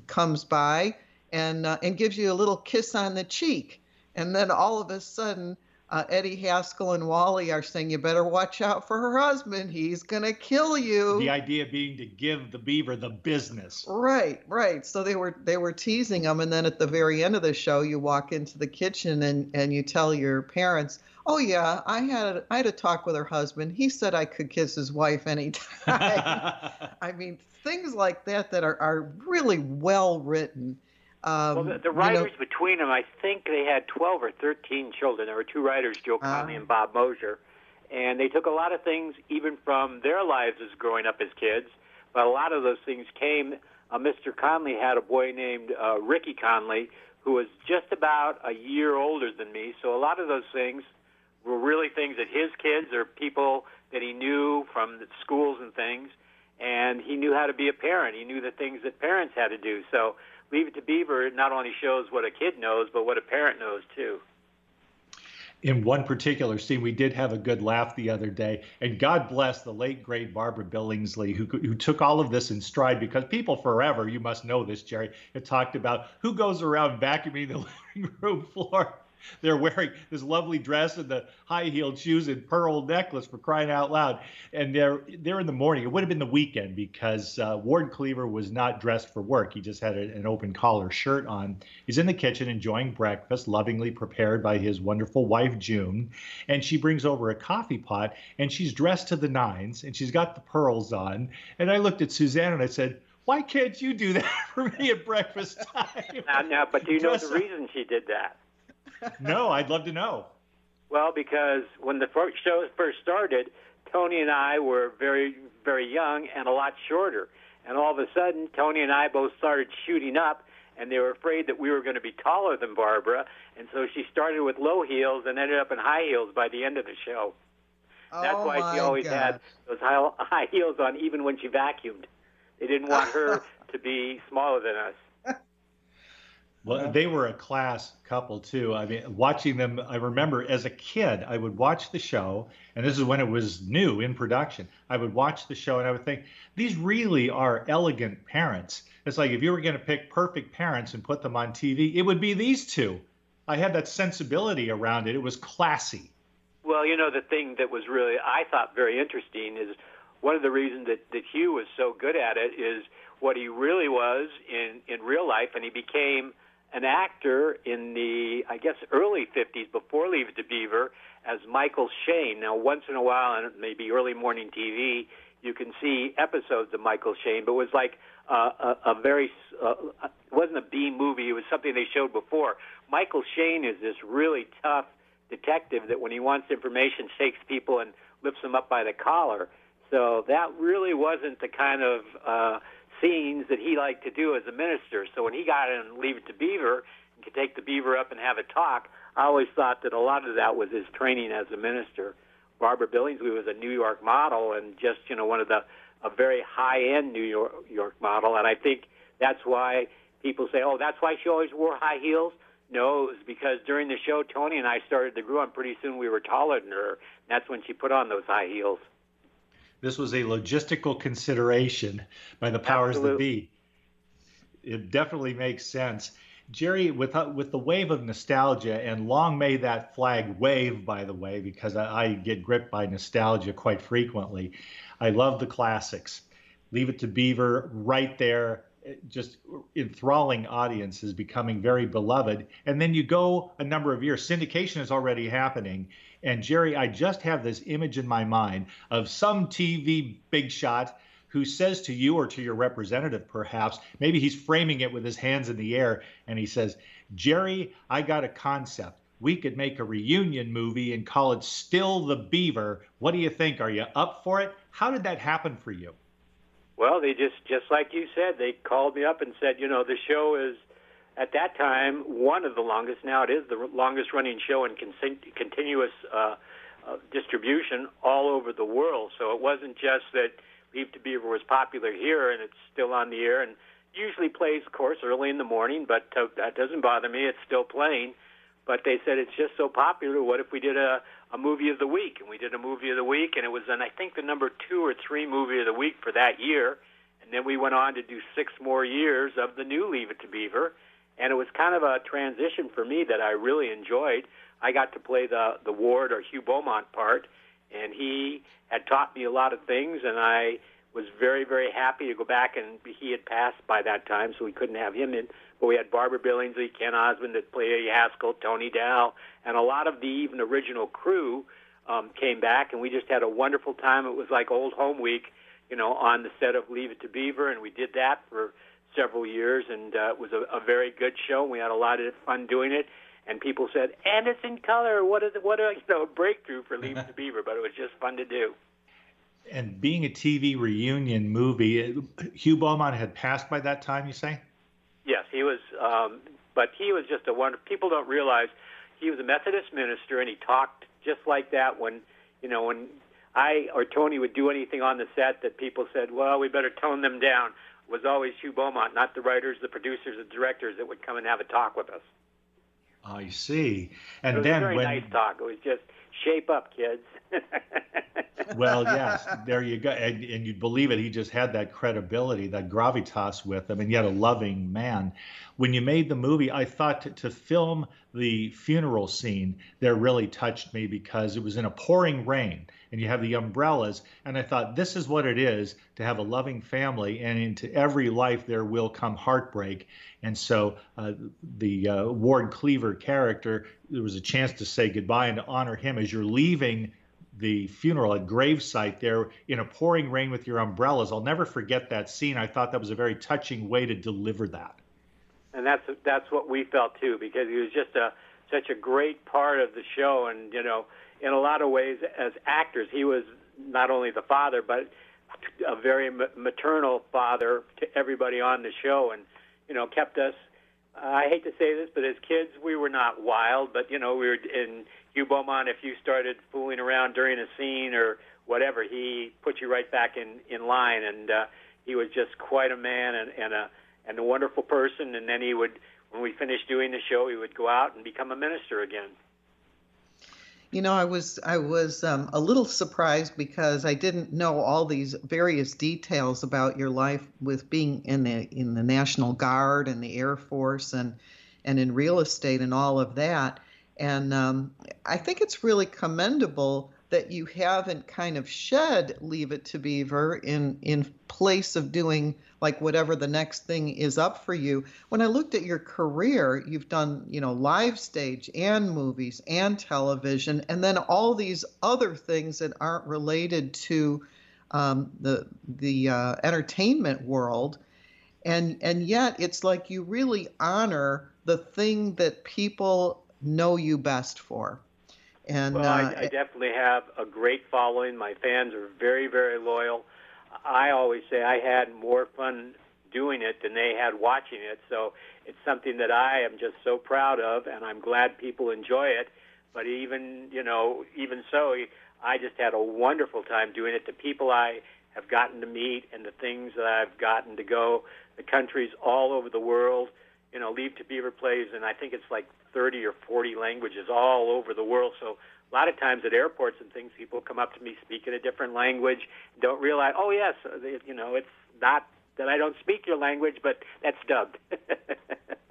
Speaker 5: comes by and uh, and gives you a little kiss on the cheek, and then all of a sudden uh, Eddie Haskell and Wally are saying, "You better watch out for her husband. He's gonna kill you."
Speaker 4: The idea being to give the beaver the business.
Speaker 5: Right, right. So they were they were teasing him, and then at the very end of the show, you walk into the kitchen and and you tell your parents, "Oh yeah, I had a, I had a talk with her husband. He said I could kiss his wife anytime." I mean, things like that that are are really well written. Um,
Speaker 6: well, the, the
Speaker 5: you know-
Speaker 6: writers between them, I think they had 12 or 13 children. There were two writers, Joe Connelly
Speaker 5: Ah.
Speaker 6: and Bob Mosher, and they took a lot of things even from their lives as growing up as kids. But a lot of those things came. Uh, Mr. Connelly had a boy named uh, Ricky Connelly who was just about a year older than me. So a lot of those things were really things that his kids or people that he knew from the schools and things. And he knew how to be a parent. He knew the things that parents had to do. So Leave It to Beaver not only shows what a kid knows, but what a parent knows too.
Speaker 4: in one particular scene, we did have a good laugh the other day, and God bless the late great Barbara Billingsley, who who took all of this in stride because people forever, you must know this, Jerry, had talked about who goes around vacuuming the living room floor. They're wearing this lovely dress and the high-heeled shoes and pearl necklace for crying out loud. And they're they're in the morning. It would have been the weekend because uh, Ward Cleaver was not dressed for work. He just had a, an open collar shirt on. He's in the kitchen enjoying breakfast, lovingly prepared by his wonderful wife June. And she brings over a coffee pot and she's dressed to the nines and she's got the pearls on. And I looked at Suzanne and I said, "Why can't you do that for me at breakfast time?"
Speaker 6: Now, now, but do you know the
Speaker 4: up.
Speaker 6: reason she did that?
Speaker 4: No, I'd love to know.
Speaker 6: Well, because when the first show first started, Tony and I were very, very young and a lot shorter. And all of a sudden, Tony and I both started shooting up, and they were afraid that we were going to be taller than Barbara. And so she started with low heels and ended up in high heels by the end of the show. That's
Speaker 5: Oh,
Speaker 6: why she
Speaker 5: my
Speaker 6: always had those high, high heels on, even when she vacuumed. They didn't want her to be smaller than us.
Speaker 4: Well, they were a class couple too. I mean, watching them, I remember as a kid, I would watch the show, and this is when it was new in production. I would watch the show and I would think, these really are elegant parents. It's like if you were going to pick perfect parents and put them on TV, it would be these two. I had that sensibility around it. It was classy.
Speaker 6: Well, you know, the thing that was really, I thought, very interesting is one of the reasons that, that Hugh was so good at it is what he really was in, in real life, and he became an actor in the, I guess, early 50s before Leave It to Beaver as Michael Shayne. Now, once in a while on maybe early morning TV, you can see episodes of Michael Shayne, but it was like uh, a, a very, uh, it wasn't a B movie, it was something they showed before. Michael Shayne is this really tough detective that when he wants information takes people and lifts them up by the collar. So that really wasn't the kind of uh, scenes that he liked to do as a minister. So when he got in and Leave It to Beaver and could take the beaver up and have a talk, I always thought that a lot of that was his training as a minister. Barbara Billingsley was a New York model and just you know one of the a very high end New York, York model, and I think that's why people say, oh, that's why she always wore high heels. No, it was because during the show, Tony and I started to grow, and pretty soon we were taller than her. That's when she put on those high heels.
Speaker 4: This was a logistical consideration by the powers that be. It definitely makes sense. Jerry, with uh, with the wave of nostalgia, and long may that flag wave, by the way, because I, I get gripped by nostalgia quite frequently. I love the classics. Leave It to Beaver, right there, just enthralling audiences, becoming very beloved. And then you go a number of years, syndication is already happening. And Jerry, I just have this image in my mind of some TV big shot who says to you or to your representative, perhaps, maybe he's framing it with his hands in the air, and he says, Jerry, I got a concept. We could make a reunion movie and call it Still the Beaver. What do you think? Are you up for it? How did that happen for you?
Speaker 6: Well, they just just like you said, they called me up and said, you know, the show is at that time one of the longest. Now it is the longest running show in con- continuous uh, uh, distribution all over the world. So it wasn't just that Leave to Beaver was popular here and it's still on the air and usually plays, of course, early in the morning, but uh, that doesn't bother me. It's still playing. But they said it's just so popular. What if we did a, a movie of the week? And we did a movie of the week, and it was, an, I think, the number two or three movie of the week for that year. And then we went on to do six more years of the new Leave It to Beaver. And it was kind of a transition for me that I really enjoyed. I got to play the the Ward or Hugh Beaumont part, and he had taught me a lot of things, and I was very very happy to go back and he had passed by that time, so we couldn't have him in. But we had Barbara Billingsley, Ken Osmond that played Haskell, Tony Dow, and a lot of the even original crew um, came back, and we just had a wonderful time. It was like old home week, you know, on the set of Leave It to Beaver, and we did that for several years, and uh, it was a, a very good show. We had a lot of fun doing it, and people said, "And it's in color. What is it? What a you know breakthrough for Leave It to Beaver!" But it was just fun to do.
Speaker 4: And being a TV reunion movie, Hugh Beaumont had passed by that time. You say?
Speaker 6: Yes, he was. Um, but he was just a wonder. People don't realize he was a Methodist minister, and he talked just like that when you know when I or Tony would do anything on the set that people said, "Well, we better tone them down." Was always Hugh Beaumont, not the writers, the producers, the directors that would come and have a talk with us.
Speaker 4: I see. And
Speaker 6: it was
Speaker 4: then
Speaker 6: a very
Speaker 4: when
Speaker 6: nice talk. It was just shape up, kids.
Speaker 4: well, yes, there you go. And, and you'd believe it. He just had that credibility, that gravitas with him, and yet a loving man. When you made the movie, I thought to, to film the funeral scene there really touched me because it was in a pouring rain and you have the umbrellas. And I thought, this is what it is to have a loving family, and into every life there will come heartbreak. And so uh, the uh, Ward Cleaver character, there was a chance to say goodbye and to honor him as you're leaving the funeral at gravesite there in a pouring rain with your umbrellas. I'll never forget that scene. I thought that was a very touching way to deliver that.
Speaker 6: And that's that's what we felt too, because he was just a such a great part of the show, and you know, in a lot of ways, as actors, he was not only the father, but a very maternal father to everybody on the show, and you know, kept us. I hate to say this, but as kids, we were not wild, but you know, we were in Hugh Beaumont. If you started fooling around during a scene or whatever, he put you right back in in line, and uh, he was just quite a man and, and a and a wonderful person. And then he would, when we finished doing the show, he would go out and become a minister again.
Speaker 5: You know, I was I was um, a little surprised because I didn't know all these various details about your life with being in the in the National Guard and the Air Force and and in real estate and all of that. And um, I think it's really commendable that you haven't kind of shed Leave It to Beaver in in place of doing like whatever the next thing is up for you. When I looked at your career, you've done, you know, live stage and movies and television, and then all these other things that aren't related to um, the the uh, entertainment world, and and yet it's like you really honor the thing that people know you best for. And
Speaker 6: well,
Speaker 5: uh,
Speaker 6: I, I definitely have a great following. My fans are very, very loyal. I always say I had more fun doing it than they had watching it. So it's something that I am just so proud of, and I'm glad people enjoy it. But even you know, even so, I just had a wonderful time doing it. The people I have gotten to meet and the things that I've gotten to go, the countries all over the world. You know, Leave to Beaver plays, and I think it's like 30 or 40 languages all over the world. So a lot of times at airports and things, people come up to me speaking a different language, don't realize, oh yes, uh, you know, it's not that I don't speak your language, but that's dubbed.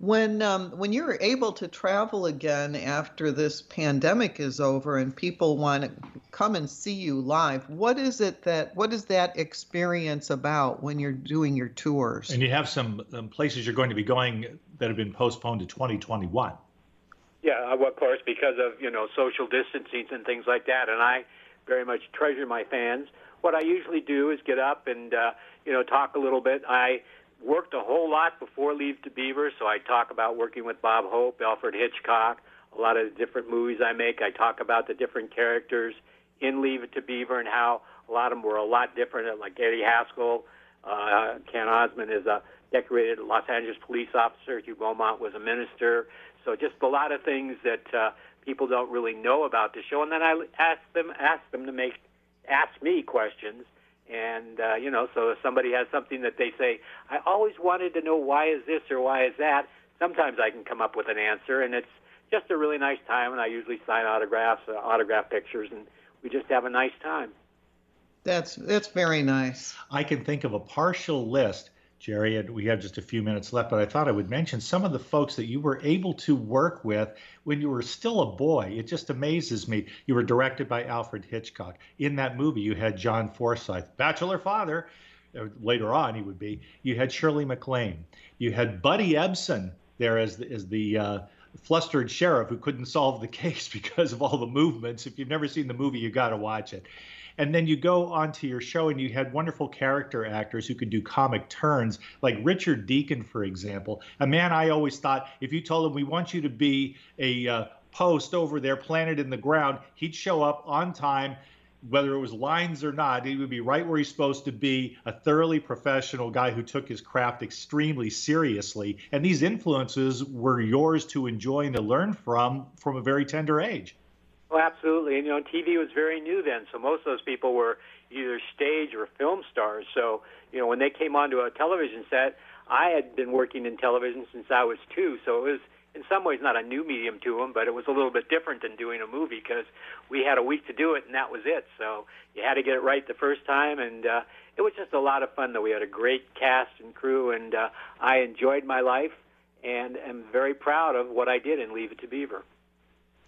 Speaker 5: when um, when you're able to travel again after this pandemic is over and people want to come and see you live, what is it that what is that experience about when you're doing your tours?
Speaker 4: And you have some um, places you're going to be going that have been postponed to 2021.
Speaker 6: Yeah, uh, of course, because of you know social distancing and things like that, and I very much treasure my fans. What I usually do is get up and uh, you know talk a little bit. I worked a whole lot before Leave to Beaver, so I talk about working with Bob Hope, Alfred Hitchcock, a lot of the different movies I make. I talk about the different characters in Leave It to Beaver and how a lot of them were a lot different. Like Eddie Haskell, uh, Ken Osmond is a decorated Los Angeles police officer. Hugh Beaumont was a minister. So just a lot of things that uh, people don't really know about the show. And then I ask them ask them to make ask me questions, And uh, you know, so if somebody has something that they say, I always wanted to know why is this or why is that. Sometimes I can come up with an answer, and it's just a really nice time. And I usually sign autographs, uh, autograph pictures, and we just have a nice time.
Speaker 5: That's that's very nice.
Speaker 4: I can think of a partial list Jerry, we have just a few minutes left, but I thought I would mention some of the folks that you were able to work with when you were still a boy. It just amazes me. You were directed by Alfred Hitchcock. In that movie, you had John Forsythe, bachelor father. Uh, later on, he would be. You had Shirley MacLaine. You had Buddy Ebsen there as the, as the uh, flustered sheriff who couldn't solve the case because of all the movements. If you've never seen the movie, you got to watch it. And then you go onto your show and you had wonderful character actors who could do comic turns, like Richard Deacon, for example, a man I always thought if you told him, we want you to be a uh, post over there planted in the ground, he'd show up on time whether it was lines or not, he would be right where he's supposed to be, a thoroughly professional guy who took his craft extremely seriously. And these influences were yours to enjoy and to learn from from a very tender age.
Speaker 6: Oh, absolutely. And you know, TV was very new then, so most of those people were either stage or film stars. So you know, when they came onto a television set, I had been working in television since I was two, so it was in some ways not a new medium to them, but it was a little bit different than doing a movie because we had a week to do it and that was it. So you had to get it right the first time, and uh, it was just a lot of fun. Though we had a great cast and crew, and uh, I enjoyed my life and am very proud of what I did in Leave It to Beaver.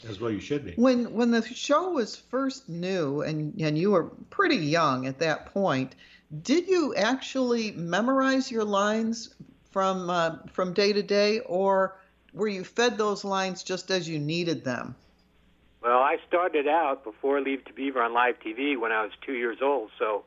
Speaker 4: As well, you should be.
Speaker 5: When when the show was first new, and and you were pretty young at that point, did you actually memorize your lines from uh, from day to day, or were you fed those lines just as you needed them?
Speaker 6: Well, I started out before Leave to Beaver on live TV when I was two years old, so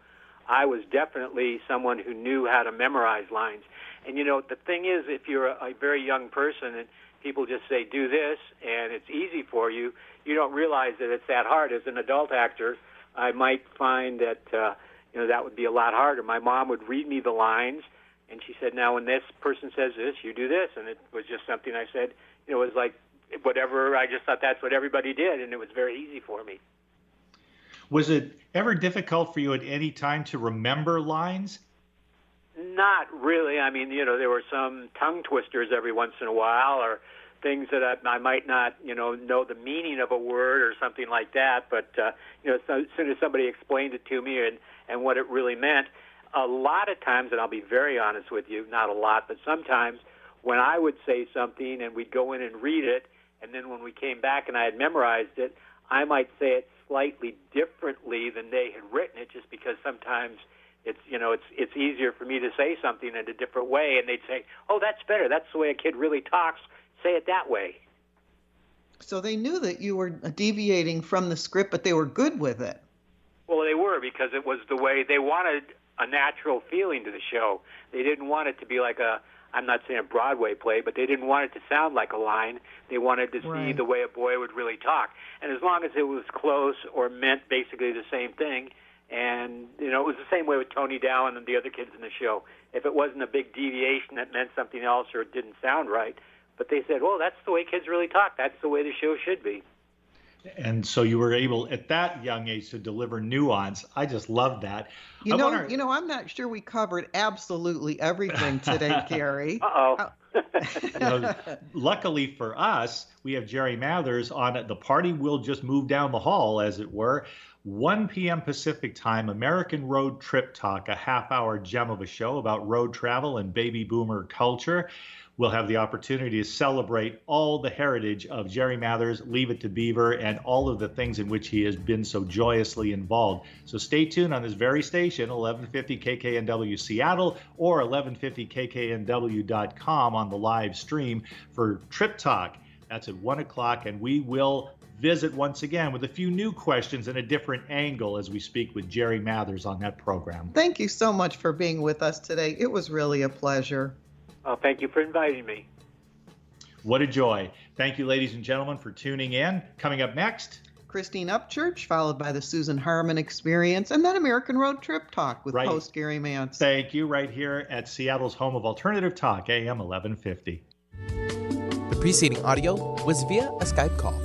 Speaker 6: I was definitely someone who knew how to memorize lines. And you know, the thing is, if you're a, a very young person and people just say do this and it's easy for you. You don't realize that it's that hard. As an adult actor i might find that uh you know that would be a lot harder. My mom would read me the lines and she said now when this person says this you do this and it was just something i said. You know it was like whatever i just thought that's what everybody did and it was very easy for me.
Speaker 4: Was it ever difficult for you at any time to remember lines?
Speaker 6: Not really. I mean, you know, there were some tongue twisters every once in a while, or things that I, I might not, you know, know the meaning of a word or something like that. But uh, you know, so, as soon as somebody explained it to me and and what it really meant, a lot of times, and I'll be very honest with you, not a lot, but sometimes when I would say something and we'd go in and read it, and then when we came back and I had memorized it, I might say it slightly differently than they had written it, just because sometimes it's you know it's it's easier for me to say something in a different way and they'd say oh that's better that's the way a kid really talks say it that way.
Speaker 5: So they knew that you were deviating from the script but they were good with it.
Speaker 6: Well they were because it was the way they wanted a natural feeling to the show. They didn't want it to be like a i'm not saying a broadway play but they didn't want it to sound like a line. They wanted to
Speaker 5: right.
Speaker 6: see the way a boy would really talk. And as long as it was close or meant basically the same thing and you know, it was the same way with Tony Dow and the other kids in the show. If it wasn't a big deviation that meant something else or it didn't sound right, but they said, "Well, that's the way kids really talk. That's the way the show should be."
Speaker 4: And so you were able at that young age to deliver nuance. I just love that.
Speaker 5: You I know, wonder... you know, I'm not sure we covered absolutely everything today, Gary.
Speaker 6: Uh-oh.
Speaker 4: Uh, you know, luckily for us, we have Jerry Mathers on it. The party will just move down the hall, as it were. 1 p.m. Pacific time, American Road Trip Talk, a half hour gem of a show about road travel and baby boomer culture. We'll have the opportunity to celebrate all the heritage of Jerry Mathers, Leave It to Beaver, and all of the things in which he has been so joyously involved. So stay tuned on this very station, 1150 KKNW Seattle or 1150kknw.com on the live stream for Trip Talk. That's at 1 o'clock, and we will visit once again with a few new questions and a different angle as we speak with Jerry Mathers on that program.
Speaker 5: Thank you so much for being with us today. It was really a pleasure.
Speaker 6: Oh, thank you for inviting me.
Speaker 4: What a joy. Thank you, ladies and gentlemen, for tuning in. Coming up next,
Speaker 5: Christine Upchurch, followed by the Susan Harmon Experience, and then American Road Trip Talk with right. host Gary Mantz.
Speaker 4: Thank you, right here at Seattle's home of alternative talk, AM 1150.
Speaker 7: The preceding audio was via a Skype call.